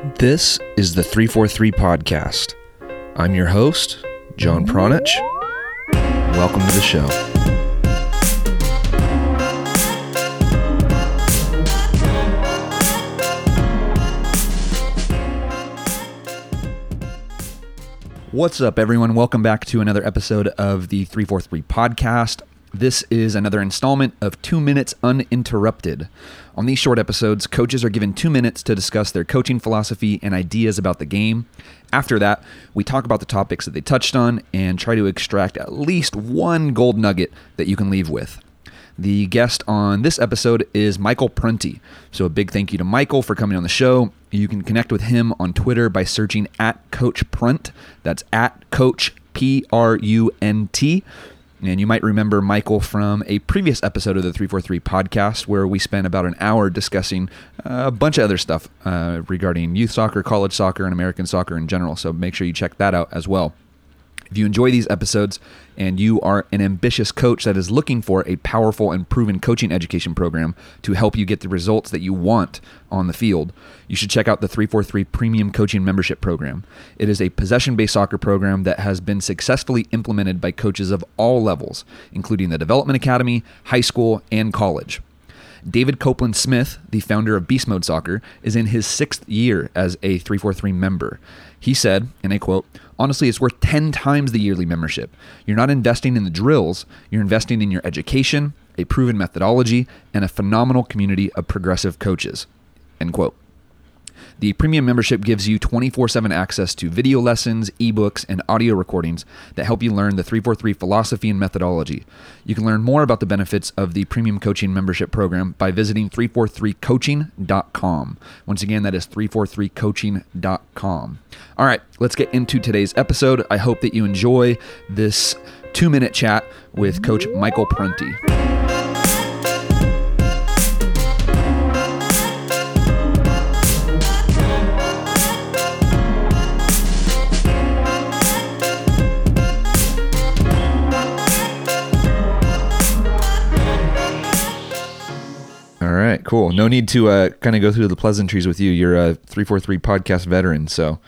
This is the 343 Podcast. I'm your host, John Pranjic. Welcome to the show. What's up, everyone? Welcome back to another episode of the 343 Podcast. This is another installment of Two Minutes Uninterrupted. On these short episodes, coaches are given two minutes to discuss their coaching philosophy and ideas about the game. After that, we talk about the topics that they touched on and try to extract at least one gold nugget that you can leave with. The guest on this episode is Michael Prunty. So, a big thank you to Michael for coming on the show. You can connect with him on Twitter by searching at Coach Prunt. That's at Coach P R U N T. And you might remember Michael from a previous episode of the 343 podcast where we spent about an hour discussing uh, a bunch of other stuff uh, regarding youth soccer, college soccer, and American soccer in general. So make sure you check that out as well. If you enjoy these episodes and you are an ambitious coach that is looking for a powerful and proven coaching education program to help you get the results that you want on the field, you should check out the 343 Premium Coaching Membership Program. It is a possession based soccer program that has been successfully implemented by coaches of all levels, including the Development Academy, high school, and college. David Copeland Smith, the founder of Beast Mode Soccer, is in his sixth year as a 343 member. He said, and I quote, honestly, it's worth 10 times the yearly membership. You're not investing in the drills, you're investing in your education, a proven methodology, and a phenomenal community of progressive coaches. End quote. The premium membership gives you 24 7 access to video lessons, ebooks, and audio recordings that help you learn the 343 philosophy and methodology. You can learn more about the benefits of the premium coaching membership program by visiting 343coaching.com. Once again, that is 343coaching.com. All right, let's get into today's episode. I hope that you enjoy this two minute chat with Coach Michael Prunty. Right, cool. No need to uh, kind of go through the pleasantries with you. You're a 343 podcast veteran, so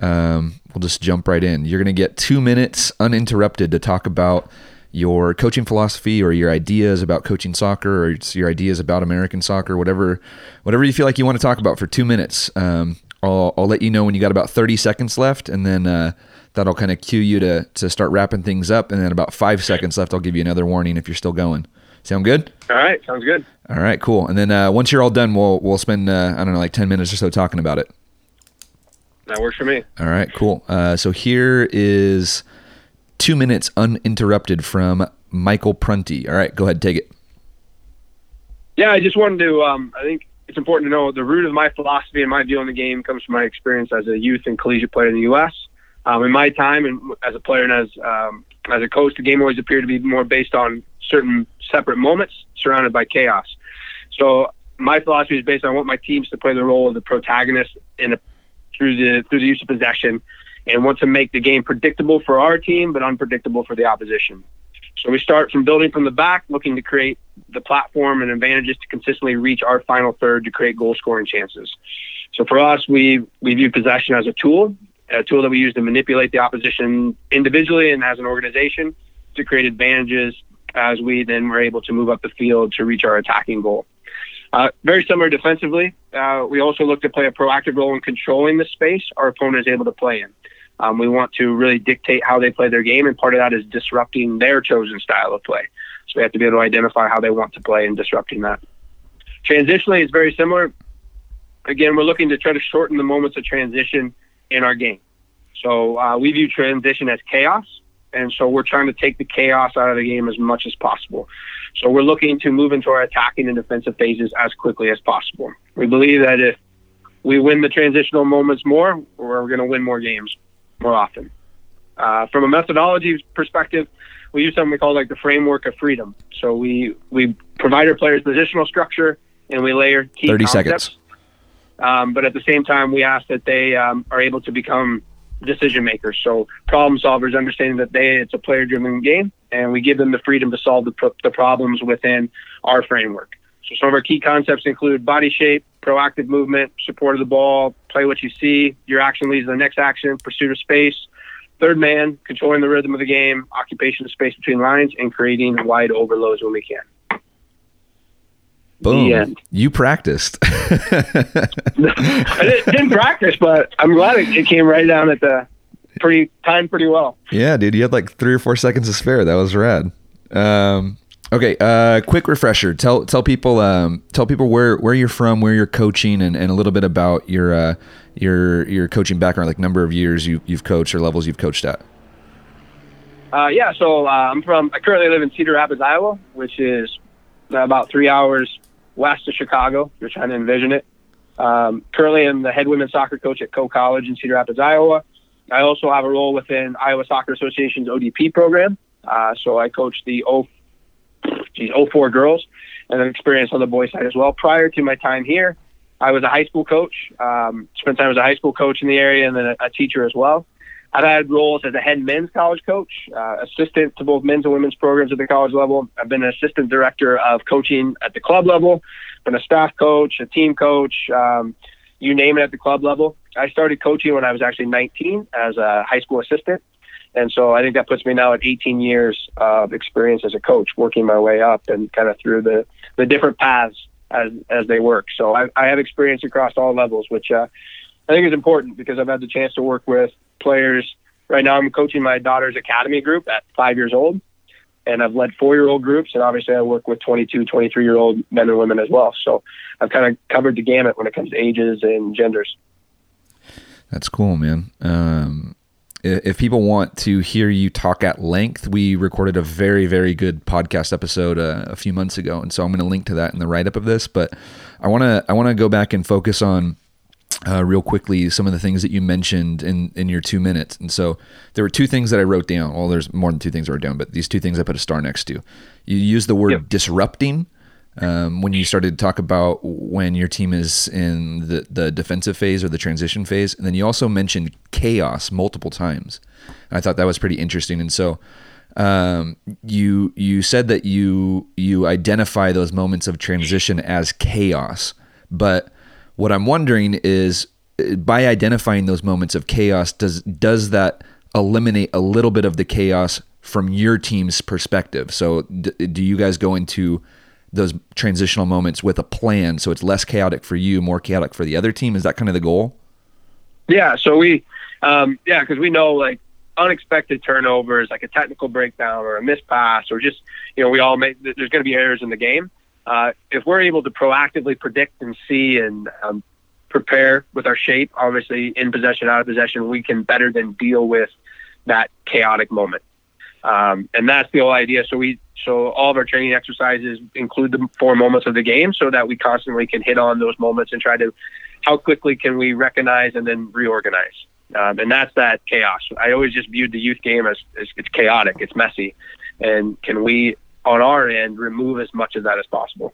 um, we'll just jump right in. You're going to get two minutes uninterrupted to talk about your coaching philosophy or your ideas about coaching soccer or your ideas about American soccer, whatever, whatever you feel like you want to talk about for two minutes. Um, I'll, I'll let you know when you got about 30 seconds left, and then uh, that'll kind of cue you to, to start wrapping things up. And then about five seconds left, I'll give you another warning if you're still going. Sound good? All right, sounds good. All right, cool. And then uh, once you're all done, we'll we'll spend uh, I don't know like ten minutes or so talking about it. That works for me. All right, cool. Uh, so here is two minutes uninterrupted from Michael Prunty. All right, go ahead, take it. Yeah, I just wanted to. Um, I think it's important to know the root of my philosophy and my view on the game comes from my experience as a youth and collegiate player in the U.S. Um, in my time and as a player and as um, as a coach, the game always appeared to be more based on certain separate moments surrounded by chaos. So my philosophy is based on want my teams to play the role of the protagonist in a, through the through the use of possession, and want to make the game predictable for our team but unpredictable for the opposition. So we start from building from the back, looking to create the platform and advantages to consistently reach our final third to create goal scoring chances. So for us, we we view possession as a tool, a tool that we use to manipulate the opposition individually and as an organization to create advantages as we then were able to move up the field to reach our attacking goal. Uh, very similar defensively, uh, we also look to play a proactive role in controlling the space our opponent is able to play in. Um, we want to really dictate how they play their game, and part of that is disrupting their chosen style of play. So we have to be able to identify how they want to play and disrupting that. Transitionally, it's very similar. Again, we're looking to try to shorten the moments of transition in our game. So uh, we view transition as chaos, and so we're trying to take the chaos out of the game as much as possible. So we're looking to move into our attacking and defensive phases as quickly as possible. We believe that if we win the transitional moments more, we're going to win more games more often. Uh, from a methodology perspective, we use something we call like the framework of freedom. So we we provide our players positional structure and we layer key 30 concepts. seconds. Um, but at the same time, we ask that they um, are able to become decision makers. So problem solvers, understanding that they it's a player driven game, and we give them the freedom to solve the, pro- the problems within our framework. So some of our key concepts include body shape, proactive movement, support of the ball, play what you see. Your action leads to the next action, pursuit of space. Third man, controlling the rhythm of the game, occupation of space between lines, and creating wide overloads when we can. Boom. You practiced. I didn't, practice, but I'm glad it, it came right down at the pretty time pretty well. Yeah, dude, you had like three or four seconds to spare. That was rad. Um, okay, uh, quick refresher. Tell tell people um, tell people where where you're from, where you're coaching, and, and a little bit about your uh, your your coaching background, like number of years you you've coached or levels you've coached at. Uh, yeah, so uh, I'm from. I currently live in Cedar Rapids, Iowa, which is about three hours west of Chicago. You're trying to envision it. Um, currently, I'm the head women's soccer coach at Coe College in Cedar Rapids, Iowa. I also have a role within Iowa Soccer Association's ODP program. Uh, so I coach the O, geez, 04 girls and an experience on the boys side as well. Prior to my time here, I was a high school coach. Um, spent time as a high school coach in the area and then a, a teacher as well. I've had roles as a head men's college coach, uh, assistant to both men's and women's programs at the college level. I've been an assistant director of coaching at the club level, been a staff coach, a team coach, um, you name it at the club level. I started coaching when I was actually 19 as a high school assistant. And so I think that puts me now at 18 years of experience as a coach, working my way up and kind of through the, the different paths as, as they work. So I, I have experience across all levels, which uh, I think is important because I've had the chance to work with players. Right now, I'm coaching my daughter's academy group at five years old, and I've led four year old groups. And obviously, I work with 22, 23 year old men and women as well. So I've kind of covered the gamut when it comes to ages and genders. That's cool, man. Um, if people want to hear you talk at length, we recorded a very, very good podcast episode uh, a few months ago, and so I'm going to link to that in the write up of this. But I want to I want to go back and focus on uh, real quickly some of the things that you mentioned in in your two minutes. And so there were two things that I wrote down. Well, there's more than two things I wrote down, but these two things I put a star next to. You use the word yep. disrupting um, when you started to talk about when your team is in the, the defensive phase or the transition phase. And then you also mentioned chaos multiple times. And I thought that was pretty interesting. And so um, you you said that you you identify those moments of transition as chaos. But what I'm wondering is by identifying those moments of chaos, does does that eliminate a little bit of the chaos from your team's perspective? So d- do you guys go into those transitional moments with a plan so it's less chaotic for you, more chaotic for the other team? Is that kind of the goal? Yeah. So we, um, yeah, because we know like unexpected turnovers, like a technical breakdown or a missed pass, or just, you know, we all make, there's going to be errors in the game. Uh, if we're able to proactively predict and see and um, prepare with our shape, obviously in possession, out of possession, we can better than deal with that chaotic moment. Um, and that's the whole idea. So we, so all of our training exercises include the four moments of the game so that we constantly can hit on those moments and try to how quickly can we recognize and then reorganize. Um, and that's that chaos. I always just viewed the youth game as, as it's chaotic, it's messy, and can we on our end remove as much of that as possible.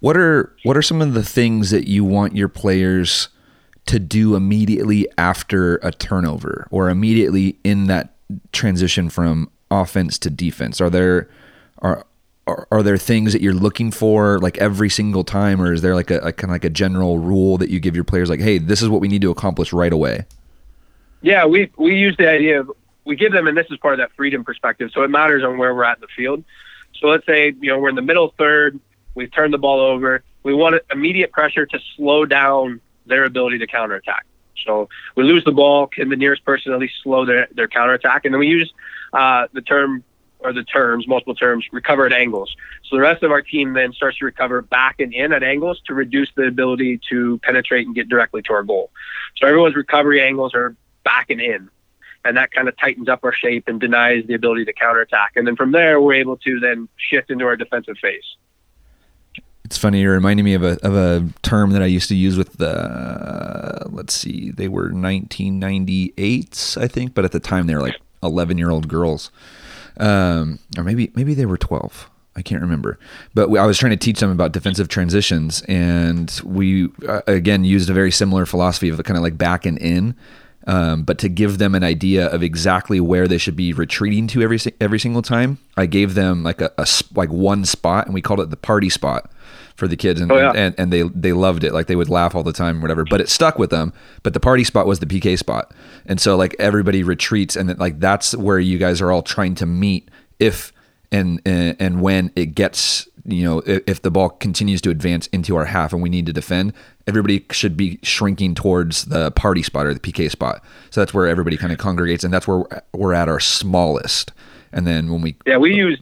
What are what are some of the things that you want your players to do immediately after a turnover or immediately in that transition from offense to defense? Are there are are, are there things that you're looking for like every single time or is there like a, a kind of like a general rule that you give your players like hey this is what we need to accomplish right away yeah we we use the idea of we give them and this is part of that freedom perspective so it matters on where we're at in the field. So let's say you know we're in the middle third we've turned the ball over we want immediate pressure to slow down their ability to counterattack so we lose the ball can the nearest person at least slow their, their counterattack and then we use uh, the term or the terms, multiple terms, recover at angles. So the rest of our team then starts to recover back and in at angles to reduce the ability to penetrate and get directly to our goal. So everyone's recovery angles are back and in. And that kind of tightens up our shape and denies the ability to counterattack. And then from there, we're able to then shift into our defensive phase. It's funny. You're reminding me of a of a term that I used to use with the. Uh, let's see, they were 1998s, I think, but at the time they were like 11 year old girls um, or maybe maybe they were 12. I can't remember, but we, I was trying to teach them about defensive transitions, and we uh, again used a very similar philosophy of kind of like back and in, um, but to give them an idea of exactly where they should be retreating to every every single time. I gave them like a, a like one spot, and we called it the party spot. For the kids, and, Oh, yeah. and and they they loved it. Like they would laugh all the time, whatever. But it stuck with them. But the party spot was the PK spot, and so like everybody retreats, and then, like that's where you guys are all trying to meet if and and, and when it gets you know if, if the ball continues to advance into our half and we need to defend everybody should be shrinking towards the party spot or the pk spot so that's where everybody kind of congregates and that's where we're at our smallest and then when we Yeah, we use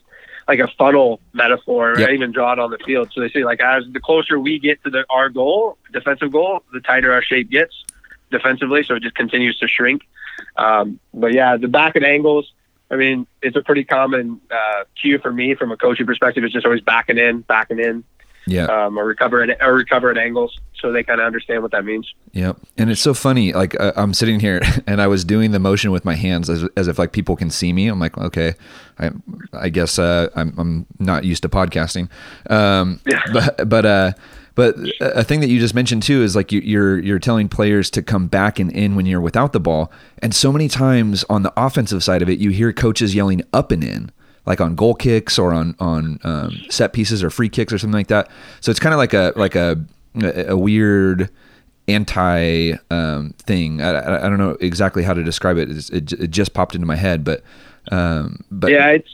like a funnel metaphor. Yep. I even draw it on the field. So they say like as the closer we get to the our goal, defensive goal, the tighter our shape gets defensively. So it just continues to shrink. Um, but yeah, the back and angles. I mean, it's a pretty common uh, cue for me from a coaching perspective. It's just always backing in, backing in, yeah um, or recover at or recover at angles, so they kind of understand what that means. Yeah, And it's so funny. Like uh, I'm sitting here and I was doing the motion with my hands as, as if like people can see me. I'm like, okay, I, I guess uh, I'm, I'm not used to podcasting. Um, Yeah. But but uh, but a thing that you just mentioned too is like you're you're telling players to come back and in when you're without the ball. And so many times on the offensive side of it, you hear coaches yelling up and in like on goal kicks or on on um, set pieces or free kicks or something like that. So it's kind of like a like a a weird anti um, thing. I, I, I don't know exactly how to describe it. It. It just popped into my head, but um, but yeah, it's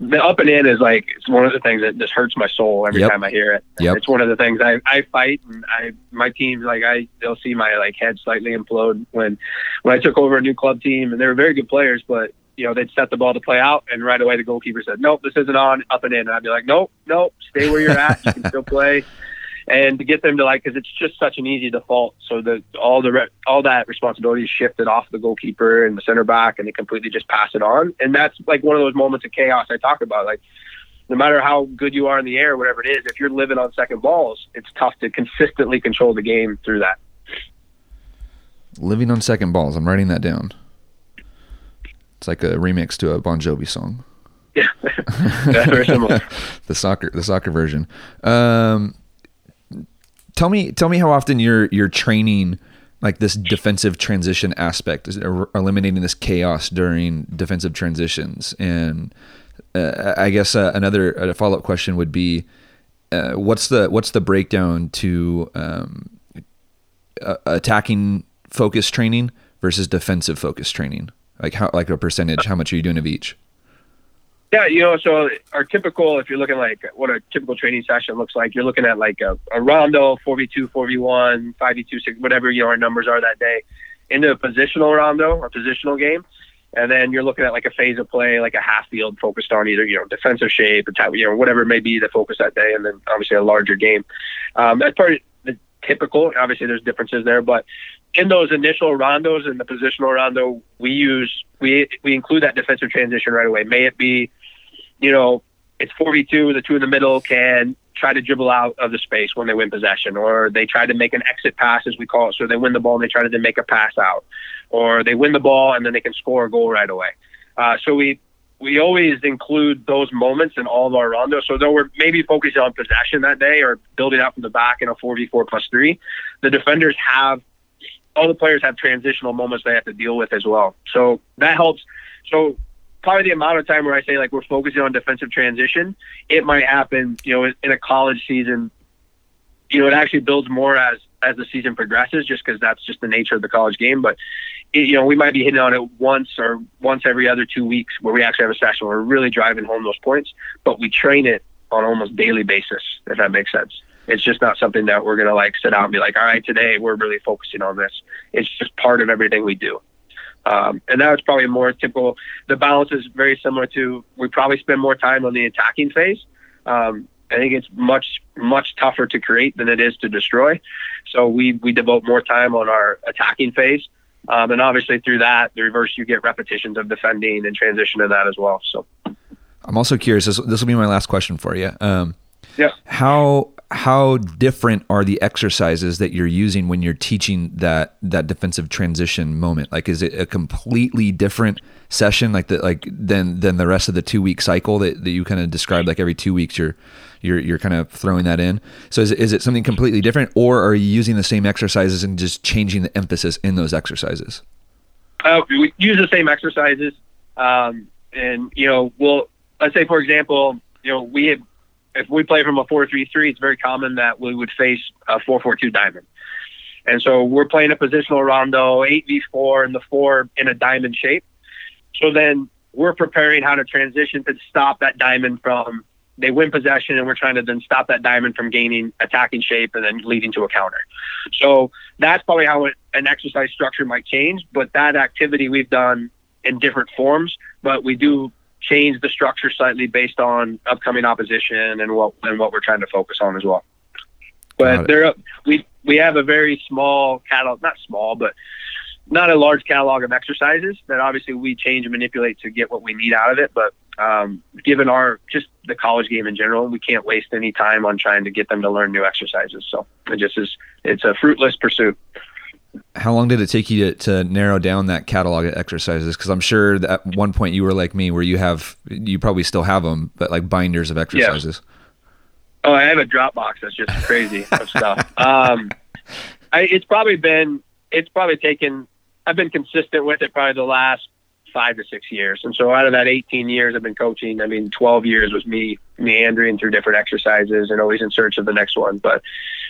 the up and in is like it's one of the things that just hurts my soul every Yep. time I hear it. Yep. It's one of the things I, I fight and I my team like I they'll see my like head slightly implode when when I took over a new club team and they were very good players, but you know they'd set the ball to play out and right away the goalkeeper said nope this isn't on up and in and I'd be like nope nope stay where you're at you can still play. And to get them to like, because it's just such an easy default, so that all the re- all that responsibility is shifted off the goalkeeper and the center back, and they completely just pass it on. And that's like one of those moments of chaos I talk about. Like, no matter how good you are in the air, whatever it is, if you're living on second balls, it's tough to consistently control the game through that. living on second balls. I'm writing that down. It's like a remix to a Bon Jovi song. Yeah, very similar. the soccer the soccer version. Um, tell me tell me how often you're you're training like this defensive transition aspect, is- er- eliminating this chaos during defensive transitions. And uh, I guess uh, another a follow up question would be, uh, what's the what's the breakdown to um, uh, attacking focus training versus defensive focus training? Like how like a percentage? How much are you doing of each? Yeah, you know, so our typical, if you're looking like what a typical training session looks like, you're looking at like a, a rondo, 4v2, 4v1, 5v2, 6, whatever, you know, our numbers are that day, into a positional rondo or positional game. And then you're looking at like a phase of play, like a half field focused on either, you know, defensive shape, attack, you know, whatever it may be the focus that day. And then obviously a larger game. Um, that's of the typical. Obviously there's differences there, but in those initial rondos and the positional rondo, we use, we, we include that defensive transition right away. May it be, you know, it's 4v2, the two in the middle can try to dribble out of the space when they win possession, or they try to make an exit pass, as we call it. So they win the ball and they try to then make a pass out, or they win the ball and then they can score a goal right away. Uh, so we, we always include those moments in all of our rondos. So though we're maybe focusing on possession that day or building out from the back in a 4v4 plus three, the defenders have, all the players have transitional moments they have to deal with as well. So that helps. So probably the amount of time where I say like we're focusing on defensive transition, it might happen, you know, in a college season. You know, it actually builds more as as the season progresses, just because that's just the nature of the college game. But it, you know, we might be hitting on it once or once every other two weeks, where we actually have a session where we're really driving home those points. But we train it on almost daily basis, if that makes sense. It's just not something that we're gonna like sit out and be like, all right, today we're really focusing on this. It's just part of everything we do. Um, and that was probably more typical. The balance is very similar to we probably spend more time on the attacking phase. Um, I think it's much much tougher to create than it is to destroy. So we we devote more time on our attacking phase, um, and obviously through that, the reverse you get repetitions of defending and transition to that as well. So I'm also curious. This, this will be my last question for you. Um, yeah, how how different are the exercises that you're using when you're teaching that that defensive transition moment? Like, is it a completely different session, like the like than than the rest of the two week cycle that, that you kind of described? Like every two weeks, you're you're you're kind of throwing that in. So is it, is it something completely different, or are you using the same exercises and just changing the emphasis in those exercises? uh, we use the same exercises, um, and you know, we'll let's say for example, you know, we had if we play from a 4-3-3, it's very common that we would face a 4-4-2 diamond. And so we're playing a positional rondo, 8v4, and the four in a diamond shape. So then we're preparing how to transition to stop that diamond from they win possession and we're trying to then stop that diamond from gaining attacking shape and then leading to a counter. So that's probably how it, an exercise structure might change, but that activity we've done in different forms, but we do change the structure slightly based on upcoming opposition and what and what we're trying to focus on as well. But there we we have a very small catalog, not small, but not a large catalog of exercises that obviously we change and manipulate to get what we need out of it. But um, given our just the college game in general, we can't waste any time on trying to get them to learn new exercises. So it just is it's a fruitless pursuit. How long did it take you to, to narrow down that catalog of exercises? Because I'm sure that at one point you were like me, where you have you probably still have them, but like binders of exercises. Yeah. Oh, I have a Dropbox that's just crazy of stuff. Um, I, it's probably been it's probably taken. I've been consistent with it probably the last five to six years. And so out of that 18 years I've been coaching, I mean, 12 years was me meandering through different exercises and always in search of the next one. But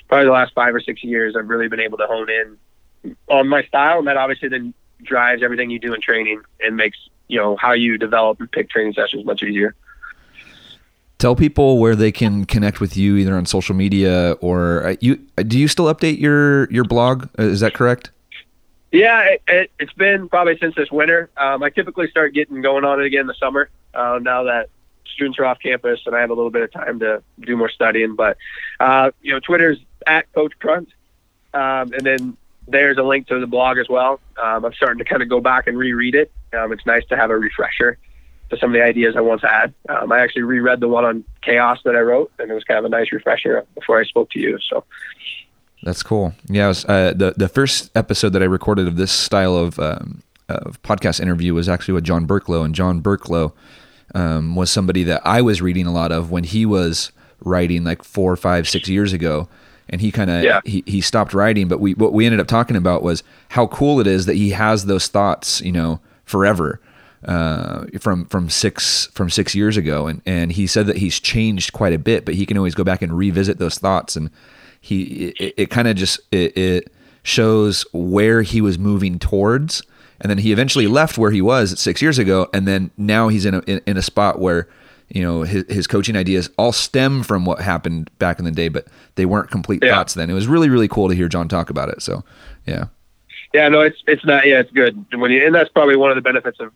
probably the last five or six years, I've really been able to hone in on my style. And that obviously then drives everything you do in training and makes, you know, how you develop and pick training sessions much easier. Tell people where they can connect with you either on social media or uh, you, do you still update your, your blog? Uh, is that correct? Yeah, it, it, has been probably since this winter. Um, I typically start getting going on it again in the summer. Uh, now that students are off campus and I have a little bit of time to do more studying. But uh, you know, Twitter's at Coach Prunt, um, and then there's a link to the blog as well. Um, I'm starting to kind of go back and reread it. Um, it's nice to have a refresher to some of the ideas I once had. Um, I actually reread the one on chaos that I wrote, and it was kind of a nice refresher before I spoke to you. So that's cool. Yeah, was, uh, the the first episode that I recorded of this style of um, of podcast interview was actually with John Burklow, and John Burklow um, was somebody that I was reading a lot of when he was writing like four, five, six years ago, and he kind of yeah. he, he stopped writing. But we what we ended up talking about was how cool it is that he has those thoughts, you know, forever. Uh, from from six from six years ago, and and he said that he's changed quite a bit, but he can always go back and revisit those thoughts and he it, it kind of just it, it shows where he was moving towards and then he eventually left where he was six years ago and then now he's in a in, in, a spot where you know his, his coaching ideas all stem from what happened back in the day but they weren't complete yeah. thoughts then it was really really cool to hear john talk about it so yeah yeah no it's it's not yeah it's good when you and that's probably one of the benefits of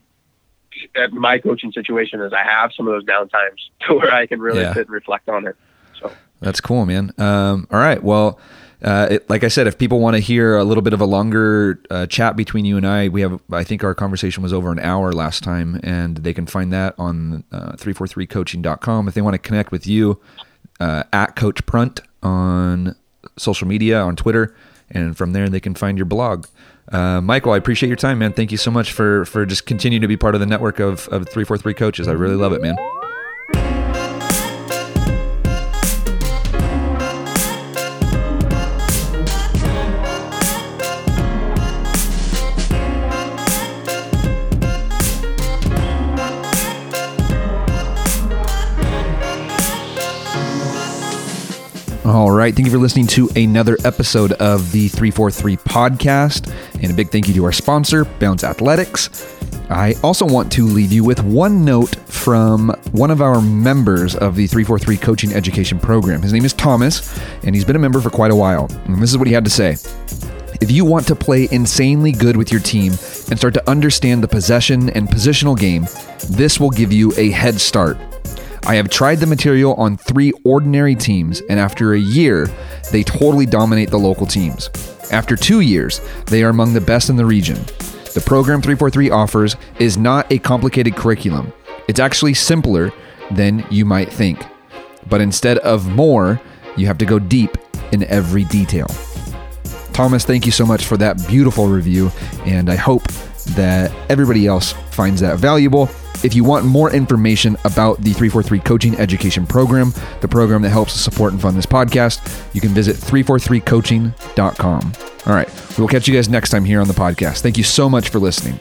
my coaching situation is i have some of those downtimes to where i can really yeah. sit and reflect on it so that's cool, man. Um, all right. Well, uh, it, like I said, if people want to hear a little bit of a longer uh, chat between you and I, we have, I think our conversation was over an hour last time, and they can find that on uh, 343coaching.com. If they want to connect with you, uh, at Coach Prunt on social media, on Twitter, and from there they can find your blog. Uh, Michael, I appreciate your time, man. Thank you so much for for just continuing to be part of the network of, of 343 coaches. I really love it, man. Right. Thank you for listening to another episode of the 343 podcast. And a big thank you to our sponsor, Bounce Athletics. I also want to leave you with one note from one of our members of the 343 coaching education program. His name is Thomas, and he's been a member for quite a while. And this is what he had to say. If you want to play insanely good with your team and start to understand the possession and positional game, this will give you a head start I have tried the material on three ordinary teams, and after a year, they totally dominate the local teams. After two years, they are among the best in the region. The program 343 offers is not a complicated curriculum, it's actually simpler than you might think. But instead of more, you have to go deep in every detail. Thomas, thank you so much for that beautiful review, and I hope that everybody else finds that valuable. If you want more information about the 343 Coaching Education Program, the program that helps support and fund this podcast, you can visit 343coaching.com. All right, we will catch you guys next time here on the podcast. Thank you so much for listening.